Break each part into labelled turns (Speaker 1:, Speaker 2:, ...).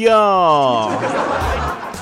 Speaker 1: 哟。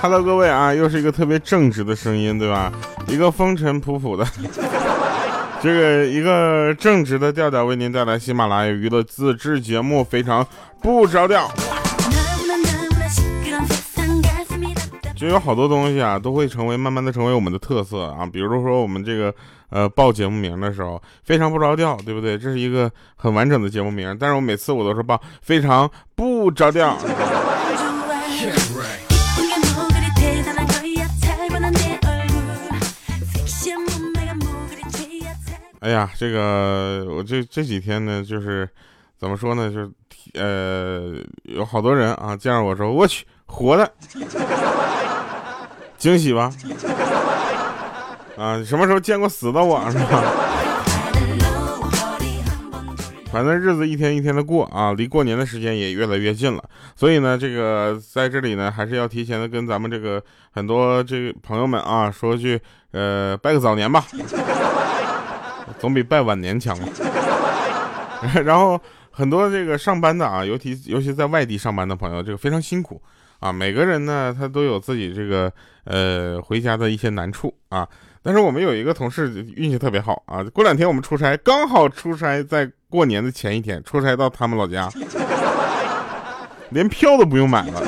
Speaker 1: Hello，各位啊，又是一个特别正直的声音，对吧？一个风尘仆仆的，这个一个正直的调调为您带来喜马拉雅娱乐自制节目，非常不着调。就有好多东西啊，都会成为慢慢的成为我们的特色啊。比如说我们这个呃报节目名的时候，非常不着调，对不对？这是一个很完整的节目名，但是我每次我都是报非常不着调。哎呀，这个我这这几天呢，就是怎么说呢，就是呃，有好多人啊见着我说，我去，活的，惊喜吧？啊，什么时候见过死的我是吧？反正日子一天一天的过啊，离过年的时间也越来越近了，所以呢，这个在这里呢，还是要提前的跟咱们这个很多这个朋友们啊，说句呃，拜个早年吧。总比拜晚年强嘛。然后很多这个上班的啊，尤其尤其在外地上班的朋友，这个非常辛苦啊。每个人呢，他都有自己这个呃回家的一些难处啊。但是我们有一个同事运气特别好啊，过两天我们出差，刚好出差在过年的前一天出差到他们老家，连票都不用买了。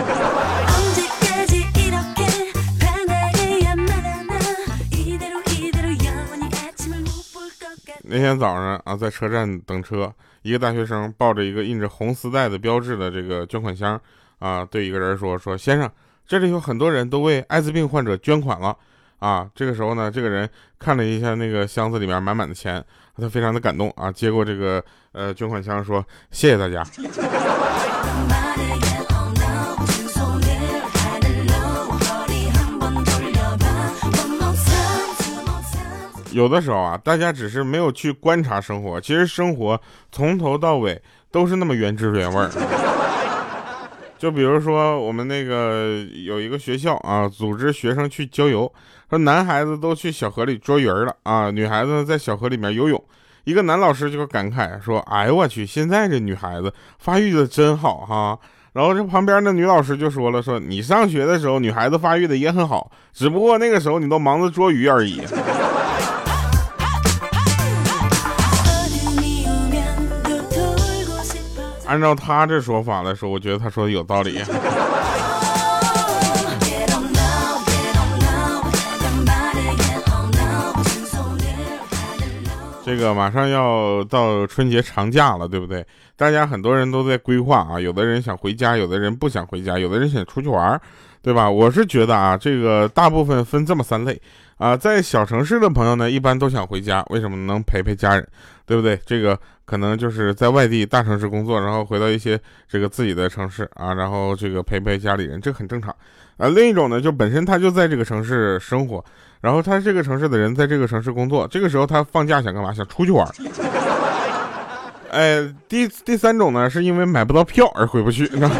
Speaker 1: 那天早上啊，在车站等车，一个大学生抱着一个印着红丝带的标志的这个捐款箱啊，对一个人说：“说先生，这里有很多人都为艾滋病患者捐款了啊。”这个时候呢，这个人看了一下那个箱子里面满满的钱，他非常的感动啊，接过这个呃捐款箱说：“谢谢大家。”有的时候啊，大家只是没有去观察生活，其实生活从头到尾都是那么原汁原味儿。就比如说我们那个有一个学校啊，组织学生去郊游，说男孩子都去小河里捉鱼了啊，女孩子在小河里面游泳。一个男老师就感慨说：“哎呦我去，现在这女孩子发育的真好哈。”然后这旁边的女老师就说了：“说你上学的时候女孩子发育的也很好，只不过那个时候你都忙着捉鱼而已。”按照他这说法来说，我觉得他说的有道理。这个马上要到春节长假了，对不对？大家很多人都在规划啊，有的人想回家，有的人不想回家，有的人想出去玩，对吧？我是觉得啊，这个大部分分这么三类啊，在小城市的朋友呢，一般都想回家，为什么能陪陪家人，对不对？这个。可能就是在外地大城市工作，然后回到一些这个自己的城市啊，然后这个陪陪家里人，这很正常。啊，另一种呢，就本身他就在这个城市生活，然后他这个城市的人在这个城市工作，这个时候他放假想干嘛？想出去玩。哎，第第三种呢，是因为买不到票而回不去，你知道吗？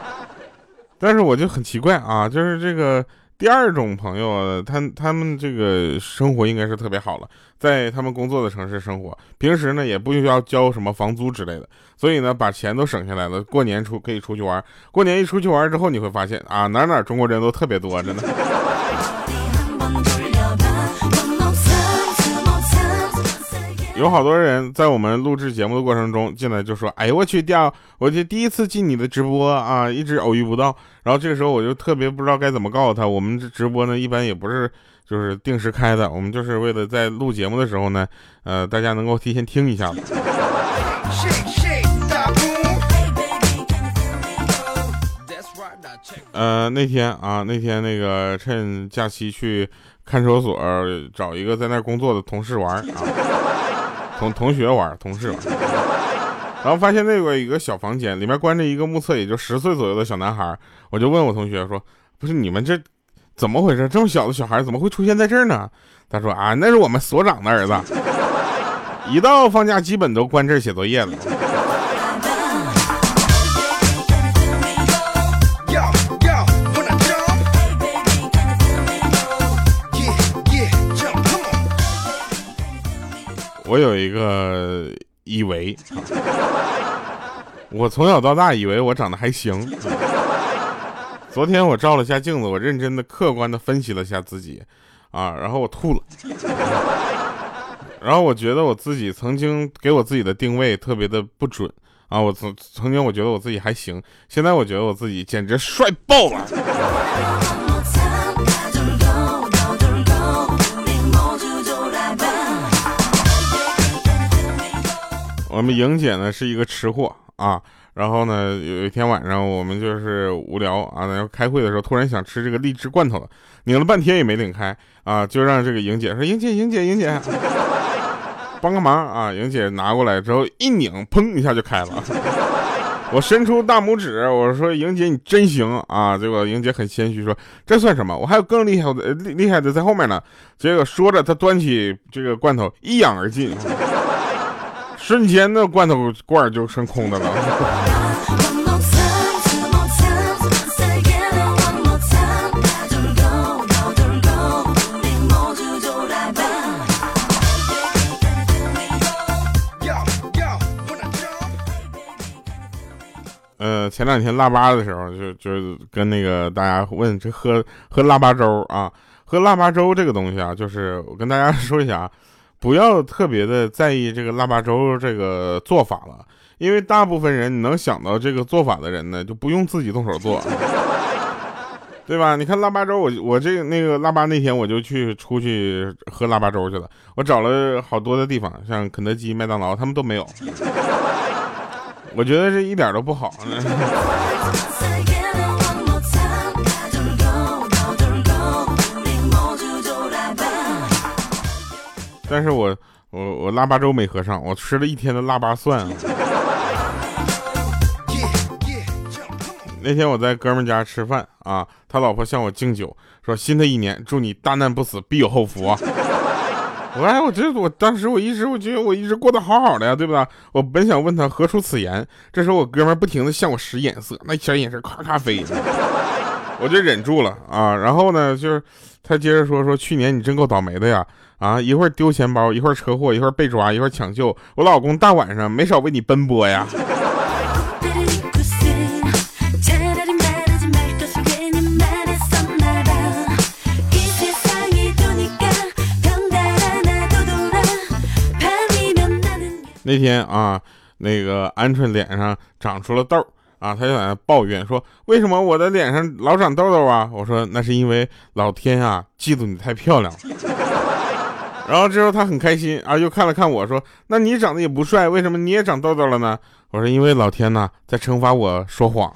Speaker 1: 但是我就很奇怪啊，就是这个。第二种朋友，他他们这个生活应该是特别好了，在他们工作的城市生活，平时呢也不需要交什么房租之类的，所以呢把钱都省下来了，过年出可以出去玩。过年一出去玩之后，你会发现啊，哪哪中国人都特别多，真的。有好多人在我们录制节目的过程中进来就说：“哎呦我去掉，我就第一次进你的直播啊，一直偶遇不到。”然后这个时候我就特别不知道该怎么告诉他，我们这直播呢一般也不是就是定时开的，我们就是为了在录节目的时候呢，呃，大家能够提前听一下。呃，那天啊，那天那个趁假期去看守所找一个在那儿工作的同事玩啊。同同学玩，同事玩，然后发现那个一个小房间里面关着一个目测也就十岁左右的小男孩，我就问我同学说：“不是你们这怎么回事？这么小的小孩怎么会出现在这儿呢？”他说：“啊，那是我们所长的儿子，一到放假基本都关这儿写作业了。”我有一个以为，我从小到大以为我长得还行，昨天我照了下镜子，我认真的、客观的分析了下自己，啊，然后我吐了，然后我觉得我自己曾经给我自己的定位特别的不准啊，我曾曾经我觉得我自己还行，现在我觉得我自己简直帅爆了。我们莹姐呢是一个吃货啊，然后呢有一天晚上我们就是无聊啊，然后开会的时候突然想吃这个荔枝罐头了，拧了半天也没拧开啊，就让这个莹姐说：“莹姐，莹姐，莹姐，帮个忙啊！”莹姐拿过来之后一拧，砰一下就开了。我伸出大拇指，我说：“莹姐你真行啊！”结果莹姐很谦虚说：“这算什么？我还有更厉害的厉厉害的在后面呢。”结果说着，她端起这个罐头一仰而尽。瞬间，那罐头罐就剩空的了。呃，前两天腊八的时候，就就跟那个大家问，这喝喝腊八粥啊，喝腊八粥这个东西啊，就是我跟大家说一下啊。不要特别的在意这个腊八粥这个做法了，因为大部分人你能想到这个做法的人呢，就不用自己动手做，对吧？你看腊八粥，我我这个那个腊八那天我就去出去喝腊八粥去了，我找了好多的地方，像肯德基、麦当劳，他们都没有，我觉得这一点都不好。但是我我我腊八粥没喝上，我吃了一天的腊八蒜。啊那天我在哥们家吃饭啊，他老婆向我敬酒，说新的一年祝你大难不死，必有后福啊。我哎，我这我当时我一直我觉得我一直过得好好的呀，对不对？我本想问他何出此言，这时候我哥们不停的向我使眼色，那小眼神咔咔飞，我就忍住了啊。然后呢，就是他接着说说去年你真够倒霉的呀。啊！一会儿丢钱包，一会儿车祸，一会儿被抓，一会儿抢救。我老公大晚上没少为你奔波呀。那天啊，那个鹌鹑脸上长出了痘啊，他就在那抱怨说：“为什么我的脸上老长痘痘啊？”我说：“那是因为老天啊，嫉妒你太漂亮了。”然后之后他很开心啊，又看了看我说：“那你长得也不帅，为什么你也长痘痘了呢？”我说：“因为老天呐在惩罚我说谎。”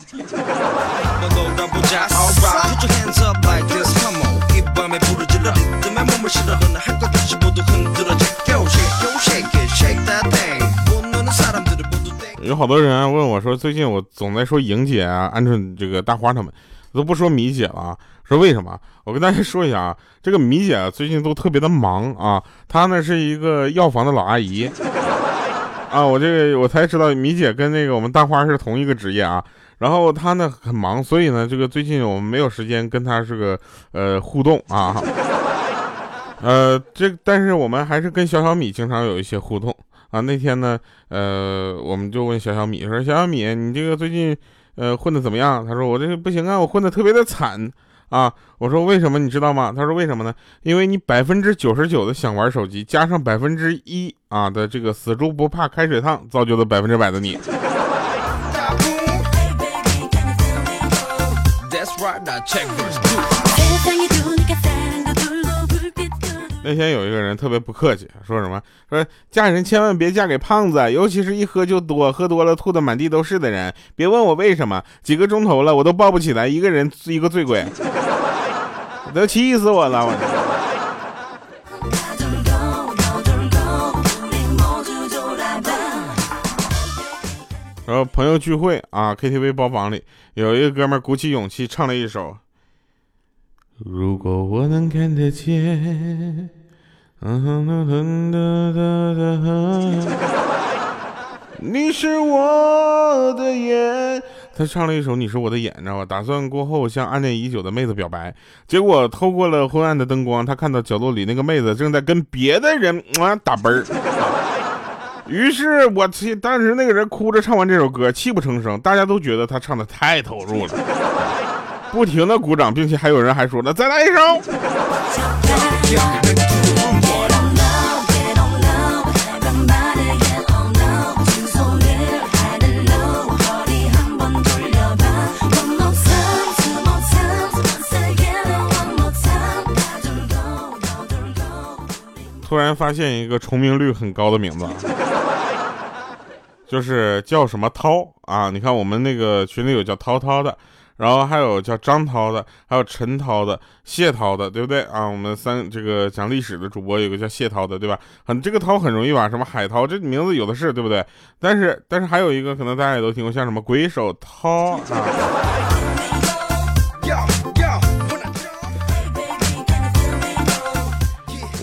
Speaker 1: 有好多人问我说：“最近我总在说莹姐啊、鹌鹑这个大花他们。”都不说米姐了，说为什么？我跟大家说一下啊，这个米姐最近都特别的忙啊，她呢是一个药房的老阿姨啊，我这个我才知道米姐跟那个我们大花是同一个职业啊，然后她呢很忙，所以呢这个最近我们没有时间跟她这个呃互动啊，呃这但是我们还是跟小小米经常有一些互动啊，那天呢呃我们就问小小米说小小米你这个最近。呃，混的怎么样？他说我这个不行啊，我混的特别的惨啊。我说为什么？你知道吗？他说为什么呢？因为你百分之九十九的想玩手机，加上百分之一啊的这个死猪不怕开水烫，造就了百分之百的你。那天有一个人特别不客气，说什么说嫁人千万别嫁给胖子，尤其是一喝就多，喝多了吐的满地都是的人。别问我为什么，几个钟头了我都抱不起来一个人一个醉鬼，都气死我了。我。然后朋友聚会啊，KTV 包房里有一个哥们鼓起勇气唱了一首。如果我能看得见，你是我的眼。他唱了一首《你是我的眼》，知道吧？打算过后向暗恋已久的妹子表白，结果透过了昏暗的灯光，他看到角落里那个妹子正在跟别的人啊 打啵儿。于是我去，当时那个人哭着唱完这首歌，泣不成声，大家都觉得他唱的太投入了。不停的鼓掌，并且还有人还说那再来一首。突然发现一个重名率很高的名字，就是叫什么涛啊？你看我们那个群里有叫涛涛的，然后还有叫张涛的，还有陈涛的、谢涛的，对不对啊？我们三这个讲历史的主播有个叫谢涛的，对吧？很这个涛很容易吧？什么海涛，这名字有的是，对不对？但是但是还有一个可能大家也都听过，像什么鬼手涛啊。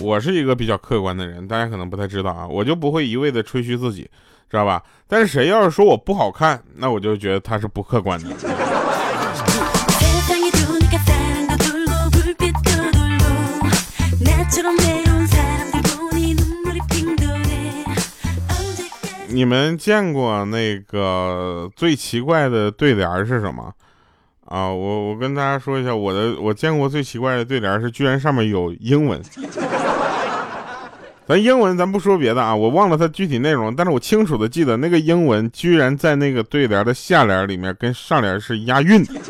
Speaker 1: 我是一个比较客观的人，大家可能不太知道啊，我就不会一味的吹嘘自己，知道吧？但是谁要是说我不好看，那我就觉得他是不客观的。你们见过那个最奇怪的对联是什么？啊，我我跟大家说一下，我的我见过最奇怪的对联是，居然上面有英文。咱英文咱不说别的啊，我忘了它具体内容，但是我清楚的记得那个英文居然在那个对联的下联里面跟上联是押韵。的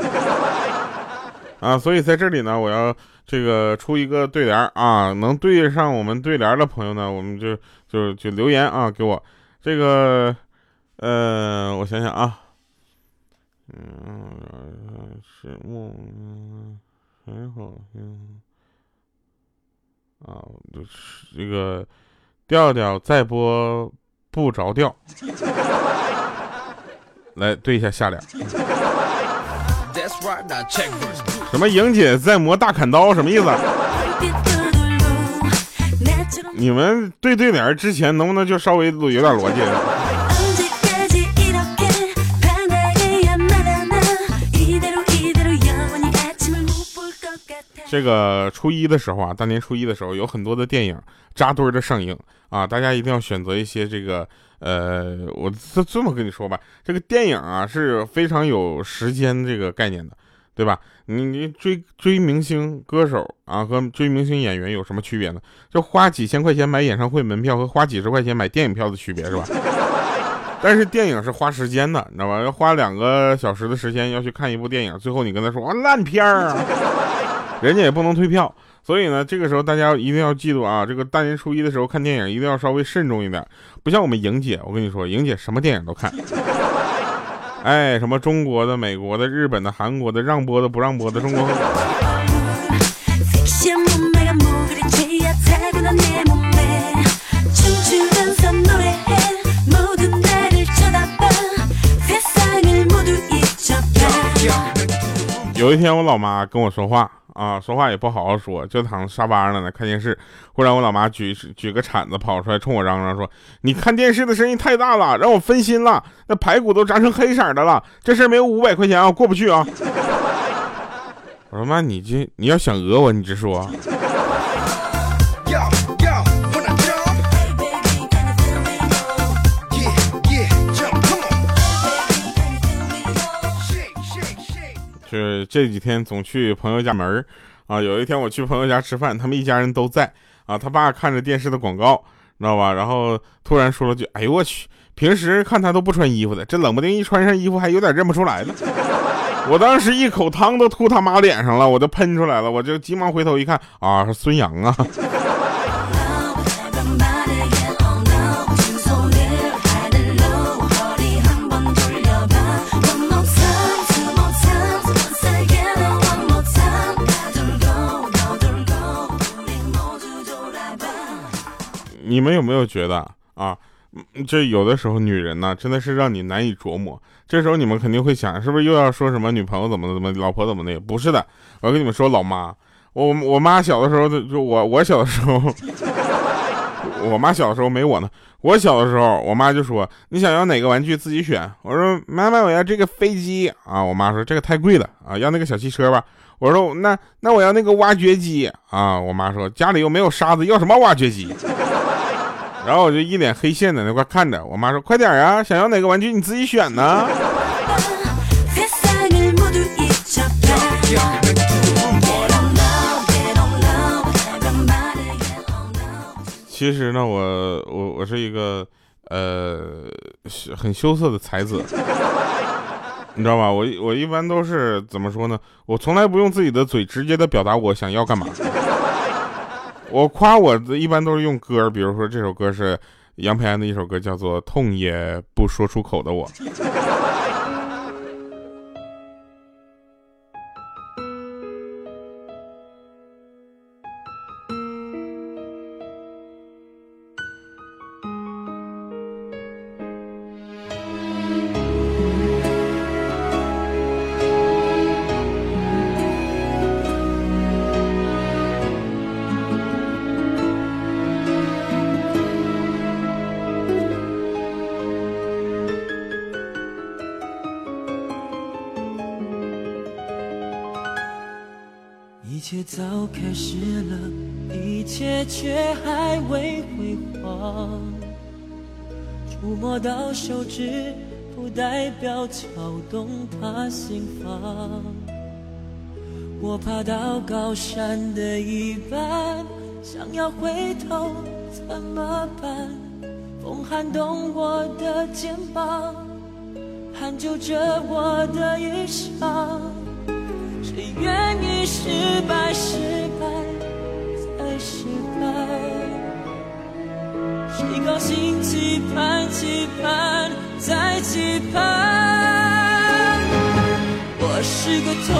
Speaker 1: 啊，所以在这里呢，我要这个出一个对联啊，能对上我们对联的朋友呢，我们就就就留言啊给我。这个呃，我想想啊，嗯，是梦，很好听。啊，就是这个调调再播不着调，来对一下下联。什么莹姐在磨大砍刀？什么意思？你们对对联之前能不能就稍微有点逻辑？这个初一的时候啊，大年初一的时候，有很多的电影扎堆的上映啊，大家一定要选择一些这个，呃，我这这么跟你说吧，这个电影啊是非常有时间这个概念的，对吧？你你追追明星歌手啊和追明星演员有什么区别呢？就花几千块钱买演唱会门票和花几十块钱买电影票的区别是吧？但是电影是花时间的，你知道吧？要花两个小时的时间要去看一部电影，最后你跟他说啊烂片儿。人家也不能退票，所以呢，这个时候大家一定要记住啊，这个大年初一的时候看电影一定要稍微慎重一点，不像我们莹姐，我跟你说，莹姐什么电影都看，哎，什么中国的、美国的、日本的、韩国的，让播的不让播的，中国。有一天我老妈跟我说话。啊，说话也不好好说，就躺沙发上呢看电视。忽然我老妈举举个铲子跑出来，冲我嚷嚷说：“你看电视的声音太大了，让我分心了。那排骨都炸成黑色的了，这事没有五百块钱啊，过不去啊。”我说妈，你这你要想讹我，你直说。是这几天总去朋友家门啊，有一天我去朋友家吃饭，他们一家人都在啊。他爸看着电视的广告，知道吧？然后突然说了句：“哎呦我去，平时看他都不穿衣服的，这冷不丁一穿上衣服，还有点认不出来了。”我当时一口汤都吐他妈脸上了，我都喷出来了，我就急忙回头一看啊，是孙杨啊。你们有没有觉得啊？这有的时候女人呢，真的是让你难以琢磨。这时候你们肯定会想，是不是又要说什么女朋友怎么怎么，老婆怎么的？不是的，我要跟你们说，老妈，我我妈小的时候就我我小的时候，我妈小的时候没我呢。我小的时候，我妈就说你想要哪个玩具自己选。我说妈妈，我要这个飞机啊。我妈说这个太贵了啊，要那个小汽车吧。我说那那我要那个挖掘机啊。我妈说家里又没有沙子，要什么挖掘机？然后我就一脸黑线在那块看着我妈说快点啊想要哪个玩具你自己选呢。其实呢我我我是一个呃很羞涩的才子。你知道吧？我我一般都是怎么说呢？我从来不用自己的嘴直接的表达我想要干嘛。我夸我的一般都是用歌，比如说这首歌是杨培安的一首歌，叫做《痛也不说出口的我》。
Speaker 2: 切早开始了，一切却还未辉煌。触摸到手指，不代表敲动他心房。我爬到高山的一半，想要回头怎么办？风撼动我的肩膀，hand 就着我的衣裳。谁愿意失败，失败再失败？谁高兴期盼，期盼再期盼？我是个痛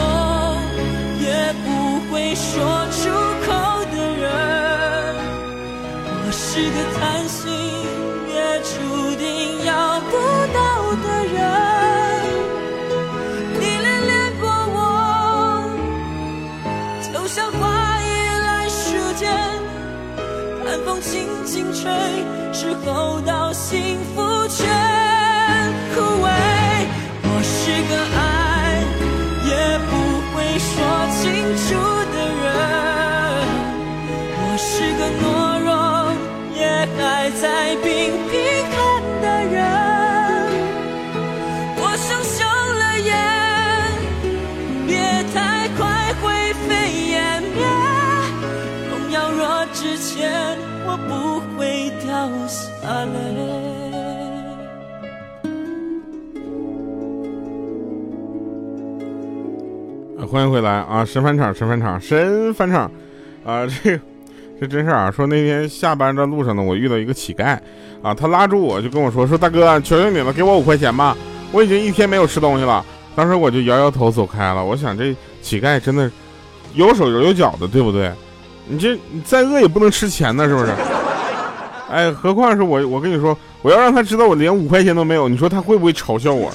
Speaker 2: 也不会说出口的人，我是个贪心吹，时候到幸福之前。我不会掉下泪。
Speaker 1: 欢迎回来啊！神返场，神返场，神返场啊！这这真事儿啊！说那天下班的路上呢，我遇到一个乞丐啊，他拉住我就跟我说：“说大哥，求求你了，给我五块钱吧，我已经一天没有吃东西了。”当时我就摇摇头走开了。我想这乞丐真的有手有脚的，对不对？你这你再饿也不能吃钱呢，是不是？哎，何况是我，我跟你说，我要让他知道我连五块钱都没有，你说他会不会嘲笑我？